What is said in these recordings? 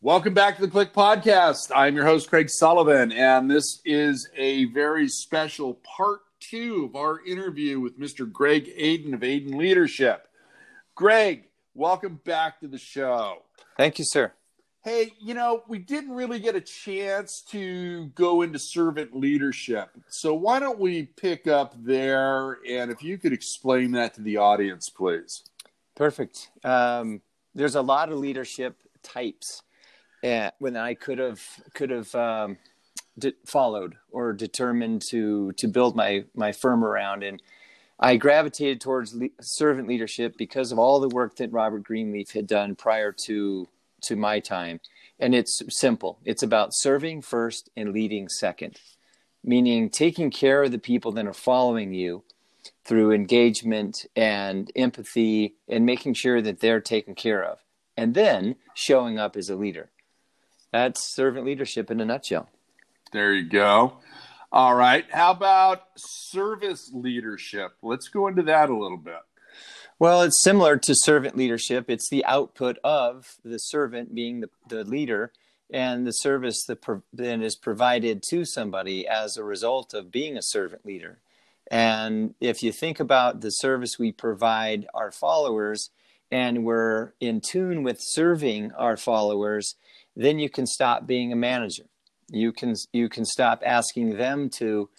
Welcome back to the CLIC Podcast. I'm your host, Craig Sullivan, and this is a very special part two of our interview with Mr. Greg Aden of Aden Leadership. Greg, welcome back to the show. Thank you, sir. Hey, you know, we didn't really get a chance to go into servant leadership. So why don't we pick up there? And if you could explain that to the audience, please. Perfect. Um, there's a lot of leadership types and when I could have could have um, de- followed or determined to to build my my firm around. And I gravitated towards le- servant leadership because of all the work that Robert Greenleaf had done prior to to my time. And it's simple. It's about serving first and leading second meaning taking care of the people that are following you through engagement and empathy and making sure that they're taken care of. And then showing up as a leader that's servant leadership in a nutshell. There you go. All right. How about service leadership? Let's go into that a little bit. Well, it's similar to servant leadership. It's the output of the servant being the, the leader and the service that then is provided to somebody as a result of being a servant leader. And if you think about the service we provide our followers and we're in tune with serving our followers, then you can stop being a manager. You can you can stop asking them to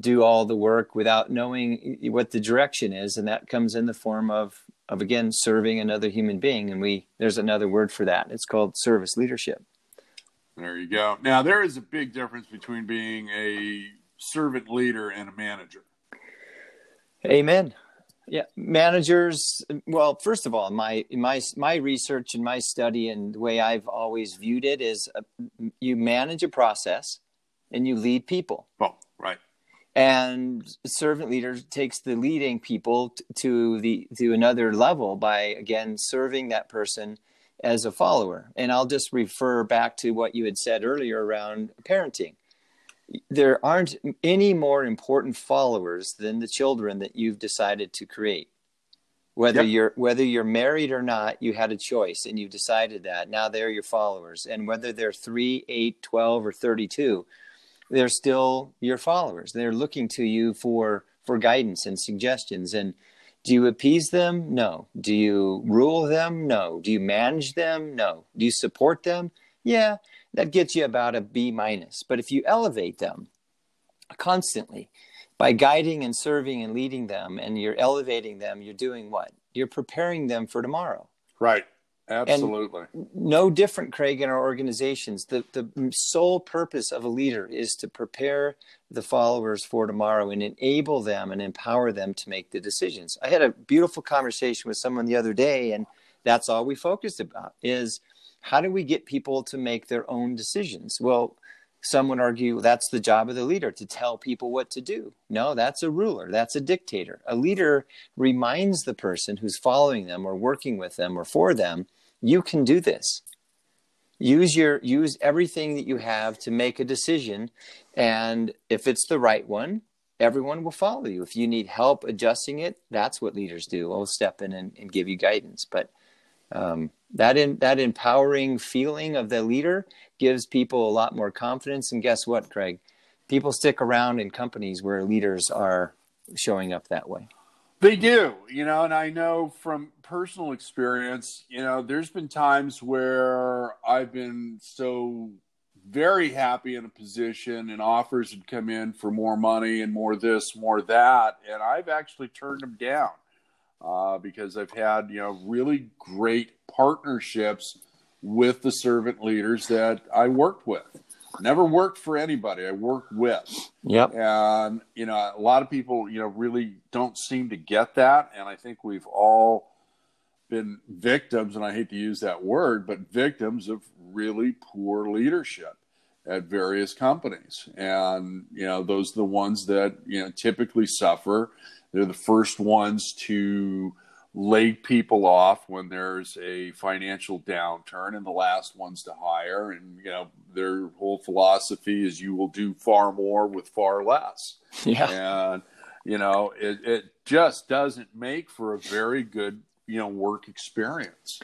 do all the work without knowing what the direction is, and that comes in the form of of again serving another human being. And we there's another word for that. It's called service leadership. There you go. Now there is a big difference between being a servant leader and a manager. Amen. Yeah, managers. Well, first of all, my my my research and my study and the way I've always viewed it is, uh, you manage a process, and you lead people. Oh, right. And servant leader takes the leading people t- to the to another level by again serving that person as a follower. And I'll just refer back to what you had said earlier around parenting there aren't any more important followers than the children that you've decided to create. Whether yep. you're whether you're married or not you had a choice and you decided that. Now they're your followers. And whether they're 3 8 12 or 32 they're still your followers. They're looking to you for for guidance and suggestions. And do you appease them? No. Do you rule them? No. Do you manage them? No. Do you support them yeah that gets you about a B minus. But if you elevate them constantly by guiding and serving and leading them and you're elevating them, you're doing what? You're preparing them for tomorrow. Right. Absolutely. And no different, Craig, in our organizations. The, the sole purpose of a leader is to prepare the followers for tomorrow and enable them and empower them to make the decisions. I had a beautiful conversation with someone the other day, and that's all we focused about is – how do we get people to make their own decisions? Well, some would argue that's the job of the leader to tell people what to do. No, that's a ruler, that's a dictator. A leader reminds the person who's following them or working with them or for them, you can do this. Use your use everything that you have to make a decision and if it's the right one, everyone will follow you. If you need help adjusting it, that's what leaders do. We'll step in and, and give you guidance. But um, that in, that empowering feeling of the leader gives people a lot more confidence. And guess what, Craig? People stick around in companies where leaders are showing up that way. They do, you know, and I know from personal experience, you know, there's been times where I've been so very happy in a position and offers had come in for more money and more this, more that, and I've actually turned them down uh, because I've had you know really great partnerships with the servant leaders that I worked with. Never worked for anybody. I worked with. Yep. And you know, a lot of people you know really don't seem to get that, and I think we've all been victims, and I hate to use that word, but victims of really poor leadership at various companies. And, you know, those are the ones that, you know, typically suffer. They're the first ones to lay people off when there's a financial downturn and the last ones to hire. And, you know, their whole philosophy is you will do far more with far less. Yeah. And, you know, it, it just doesn't make for a very good, you know, work experience.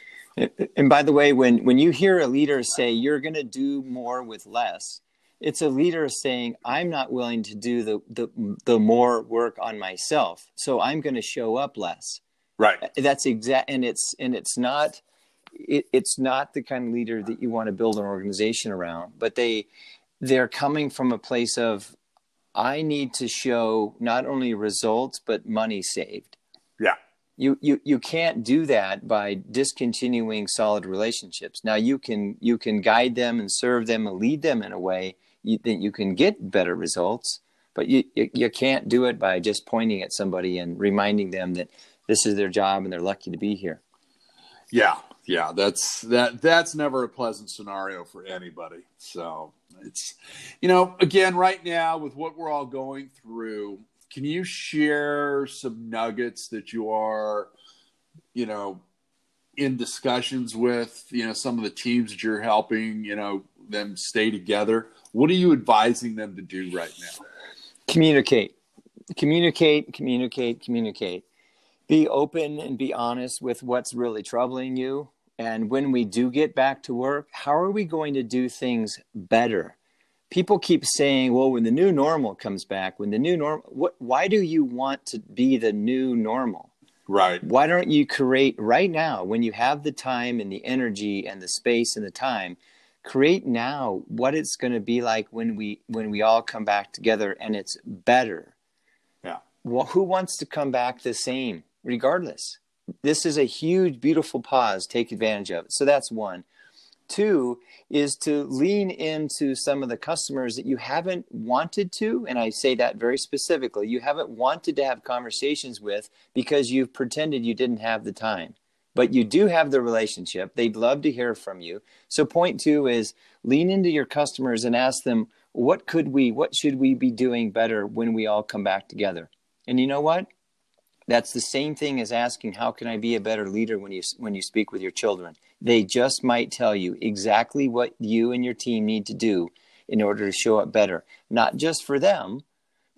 And by the way, when when you hear a leader say you're going to do more with less, it's a leader saying i'm not willing to do the the, the more work on myself so i'm going to show up less. Right. Uh, that's exact and it's and it's not it, it's not the kind of leader that you want to build an organization around but they they're coming from a place of i need to show not only results but money saved. Yeah. You you you can't do that by discontinuing solid relationships. Now you can you can guide them and serve them and lead them in a way you, you can get better results but you, you, you can't do it by just pointing at somebody and reminding them that this is their job and they're lucky to be here. Yeah yeah that's that that's never a pleasant scenario for anybody. So it's you know again right now with what we're all going through can you share some nuggets that you are you know in discussions with you know some of the teams that you're helping you know them stay together what are you advising them to do right now? Communicate, communicate, communicate, communicate. Be open and be honest with what's really troubling you. And when we do get back to work, how are we going to do things better? People keep saying, well, when the new normal comes back, when the new normal, what, why do you want to be the new normal? Right. Why don't you create right now when you have the time and the energy and the space and the time? create now what it's going to be like when we when we all come back together and it's better. Yeah. Well who wants to come back the same? Regardless. This is a huge beautiful pause. Take advantage of it. So that's one two is to lean into some of the customers that you haven't wanted to and i say that very specifically you haven't wanted to have conversations with because you've pretended you didn't have the time but you do have the relationship. They'd love to hear from you. So point two is lean into your customers and ask them, what could we, what should we be doing better when we all come back together? And you know what? That's the same thing as asking, how can I be a better leader when you, when you speak with your children? They just might tell you exactly what you and your team need to do in order to show up better, not just for them,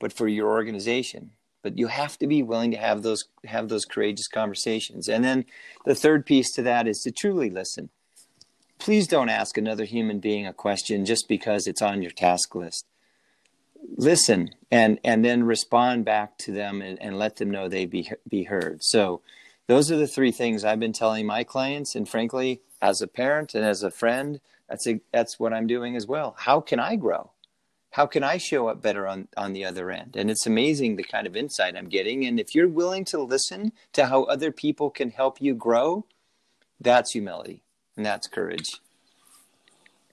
but for your organization. But you have to be willing to have those have those courageous conversations. And then the third piece to that is to truly listen. Please don't ask another human being a question just because it's on your task list. Listen and and then respond back to them and, and let them know they be be heard. So those are the three things i've been telling my clients and frankly as a parent and as a friend that's a, that's what i'm doing as well how can i grow how can I show up better on, on the other end? And it's amazing the kind of insight I'm getting. And if you're willing to listen to how other people can help you grow, that's humility and that's courage.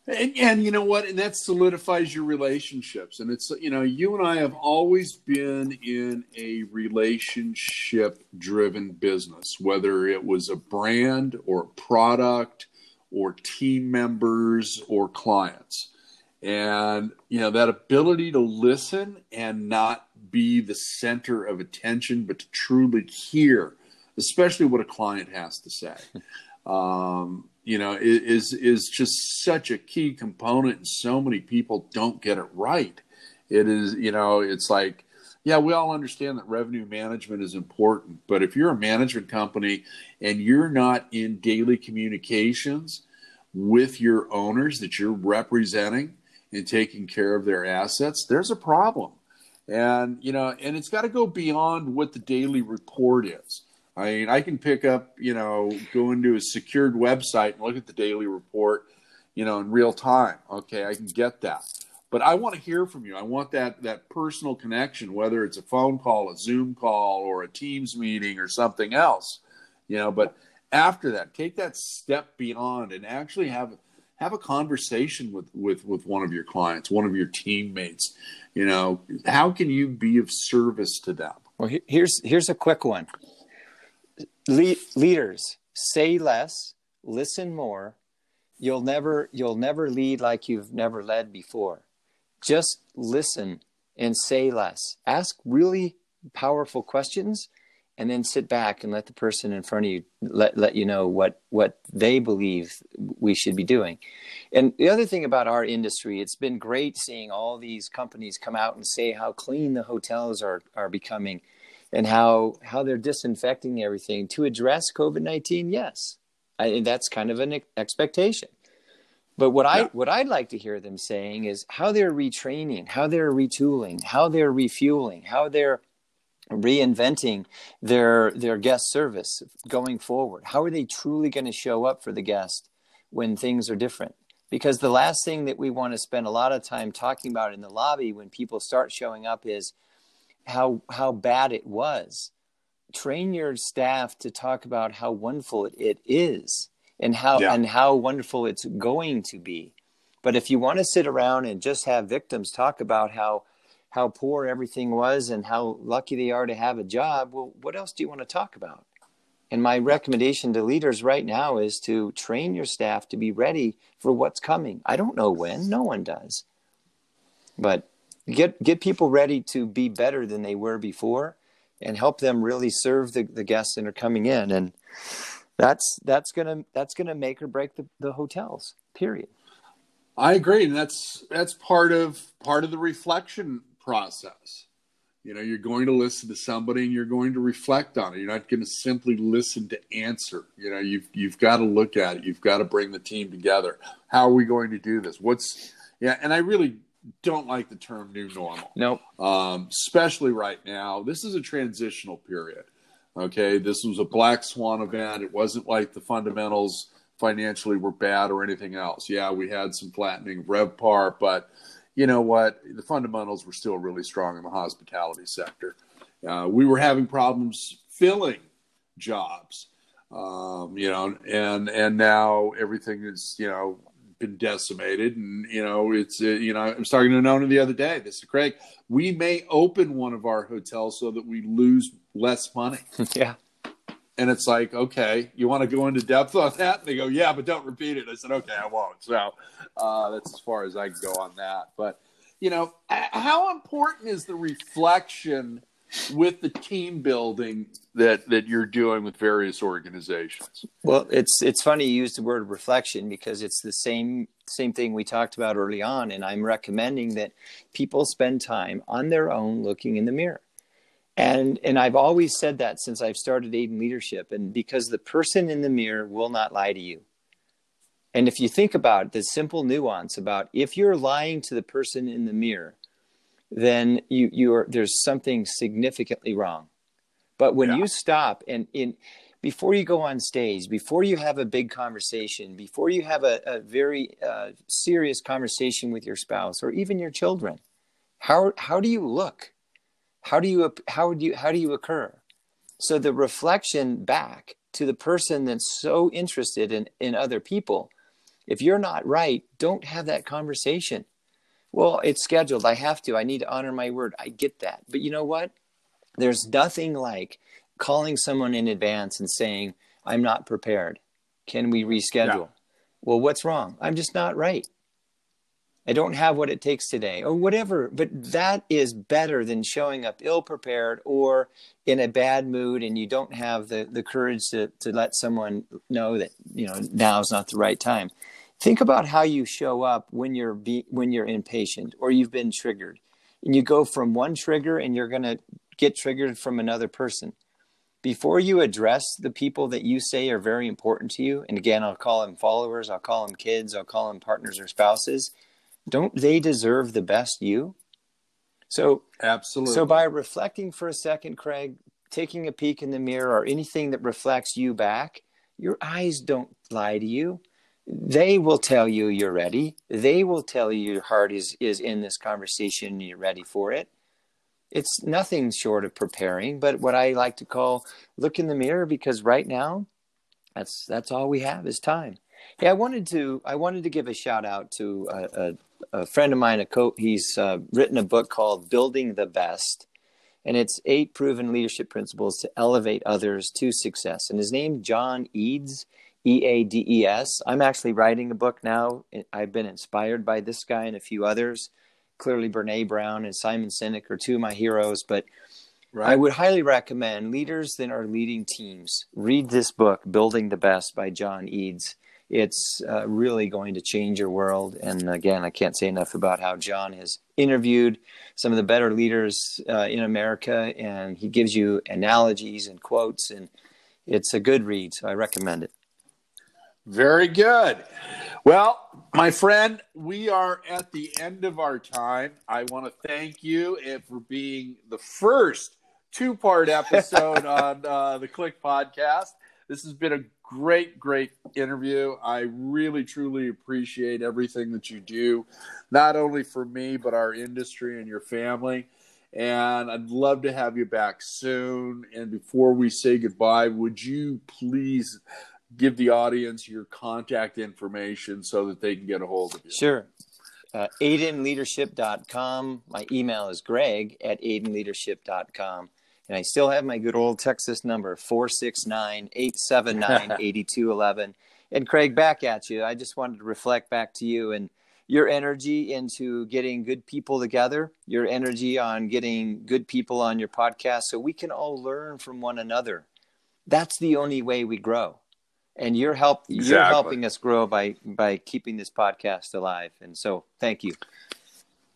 And, and, you know what? And that solidifies your relationships. And it's, you know, you and I have always been in a relationship driven business, whether it was a brand or a product or team members or clients and you know that ability to listen and not be the center of attention but to truly hear especially what a client has to say um, you know is is just such a key component and so many people don't get it right it is you know it's like yeah we all understand that revenue management is important but if you're a management company and you're not in daily communications with your owners that you're representing and taking care of their assets, there's a problem. And, you know, and it's got to go beyond what the daily report is. I mean, I can pick up, you know, go into a secured website and look at the daily report, you know, in real time. Okay, I can get that. But I want to hear from you. I want that that personal connection, whether it's a phone call, a Zoom call, or a Teams meeting or something else. You know, but after that, take that step beyond and actually have have a conversation with with with one of your clients one of your teammates you know how can you be of service to them well here's here's a quick one Le- leaders say less listen more. You'll never you'll never lead like you've never led before. Just listen and say less. Ask really powerful questions and then sit back and let the person in front of you let, let you know what what they believe we should be doing. And the other thing about our industry it's been great seeing all these companies come out and say how clean the hotels are are becoming and how how they're disinfecting everything to address covid-19 yes I, that's kind of an expectation. But what I what I'd like to hear them saying is how they're retraining, how they're retooling, how they're refueling, how they're reinventing their their guest service going forward. How are they truly going to show up for the guest when things are different? Because the last thing that we want to spend a lot of time talking about in the lobby when people start showing up is how how bad it was. Train your staff to talk about how wonderful it, is and how Yeah. and how wonderful it's going to be. But if you want to sit around and just have victims talk about how how poor everything was and how lucky they are to have a job, well, what else do you want to talk about? And my recommendation to leaders right now is to train your staff to be ready for what's coming. I don't know when, no one does. But get get people ready to be better than they were before and help them really serve the, the guests that are coming in. And that's that's gonna that's gonna make or break the, the hotels, period. I agree, and that's that's part of part of the reflection process. You know, you're going to listen to somebody and you're going to reflect on it. You're not going to simply listen to answer. You know, you've you've got to look at it. You've got to bring the team together. How are we going to do this? What's yeah, and I really don't like the term new normal Nope. um, especially right now. This is a transitional period. Okay, this was a black swan event. It wasn't like the fundamentals financially were bad or anything else. Yeah, we had some flattening of RevPAR, but you know what? The fundamentals were still really strong in the hospitality sector. Uh, we were having problems filling jobs, um, you know, and and now everything is you know been decimated, and you know it's uh, you know I was talking to Nona the other day. This is Craig. We may open one of our hotels so that we lose less money. yeah. And it's like, okay, you want to go into depth on that? And they go, yeah, but don't repeat it. I said, okay, I won't. So uh, that's as far as I can go on that. But, you know, how important is the reflection with the team building that, that you're doing with various organizations? Well, it's it's funny you use the word reflection because it's the same same thing we talked about early on, and I'm recommending that people spend time on their own looking in the mirror. And and I've always said that since I've started Aden Leadership, and because the person in the mirror will not lie to you. And if you think about the simple nuance about if you're lying to the person in the mirror, then you you're there's something significantly wrong. But when Yeah. you stop and in before you go on stage, before you have a big conversation, before you have a, a very uh, serious conversation with your spouse or even your children, how how do you look? How do you how do you how do you occur? So the reflection back to the person that's so interested in in other people, if you're not right, don't have that conversation. Well, it's scheduled. I have to. I need to honor my word. I get that. But you know what? There's nothing like calling someone in advance and saying, I'm not prepared. Can we reschedule? Well, what's wrong? I'm just not right. I don't have what it takes today, or whatever. But that is better than showing up ill prepared or in a bad mood and you don't have the, the courage to, to let someone know that, you know, now is not the right time. Think about how you show up when you're be, when you're impatient or you've been triggered. And you go from one trigger and you're going to get triggered from another person. Before you address the people that you say are very important to you, and again, I'll call them followers, I'll call them kids, I'll call them partners or spouses, don't they deserve the best you? So, Absolutely. so by reflecting for a second, Craig, taking a peek in the mirror or anything that reflects you back, your eyes don't lie to you. They will tell you you're ready. They will tell you your heart is is in this conversation you're ready for it. It's nothing short of preparing, but what I like to call look in the mirror because right now that's that's all we have is time. Hey, I wanted to I wanted to give a shout out to a, a, a friend of mine. A co- he's uh, written a book called Building the Best, and it's eight proven leadership principles to elevate others to success. And his name John Eads, E A D E S. I'm actually writing a book now. I've been inspired by this guy and a few others. Clearly, Brene Brown and Simon Sinek are two of my heroes, but right. I would highly recommend leaders that are leading teams read this book, Building the Best by John Eads. It's uh, really going to change your world. And again, I can't say enough about how John has interviewed some of the better leaders uh, in America, and he gives you analogies and quotes, and it's a good read. So I recommend it. Very good. Well, my friend, we are at the end of our time. I want to thank you for being the first two part episode on uh, the CLIC podcast. This has been a great, great interview. I really, truly appreciate everything that you do, not only for me, but our industry and your family. And I'd love to have you back soon. And before we say goodbye, would you please give the audience your contact information so that they can get a hold of you? Sure. Uh, adenleadership.com. My email is greg at adenleadership.com. And I still have my good old Texas number, 469 879 8211. And Craig, back at you. I just wanted to reflect back to you and your energy into getting good people together, your energy on getting good people on your podcast so we can all learn from one another. That's the only way we grow and you're help exactly. you're helping us grow by by keeping this podcast alive. And so thank you.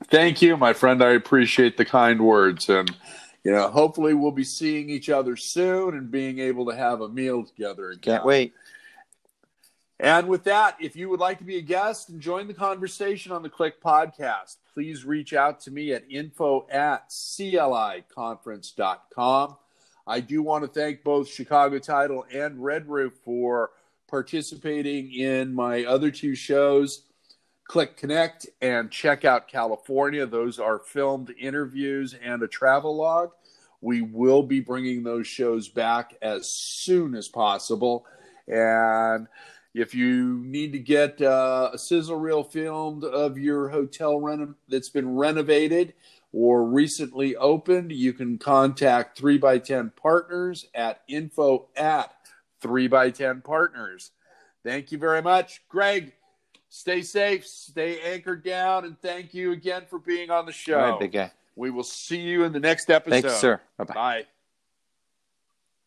Thank you my friend. I appreciate the kind words. And you know hopefully we'll be seeing each other soon and being able to have a meal together again. Can't wait. And with that if you would like to be a guest and join the conversation on the CLIC podcast please reach out to me at info at cliconference.com I do want to thank both Chicago Title and Red Roof for participating in my other two shows, CLIC Connect and Check Out California. Those are filmed interviews and a travel log. We will be bringing those shows back as soon as possible. And if you need to get uh, a sizzle reel filmed of your hotel reno- that's been renovated, or recently opened, you can contact 3x10 Partners at info at 3x10 Partners. Thank you very much. Greg, stay safe, stay anchored down, and thank you again for being on the show. All right, big guy. We will see you in the next episode. Thanks, sir. Bye-bye. Bye.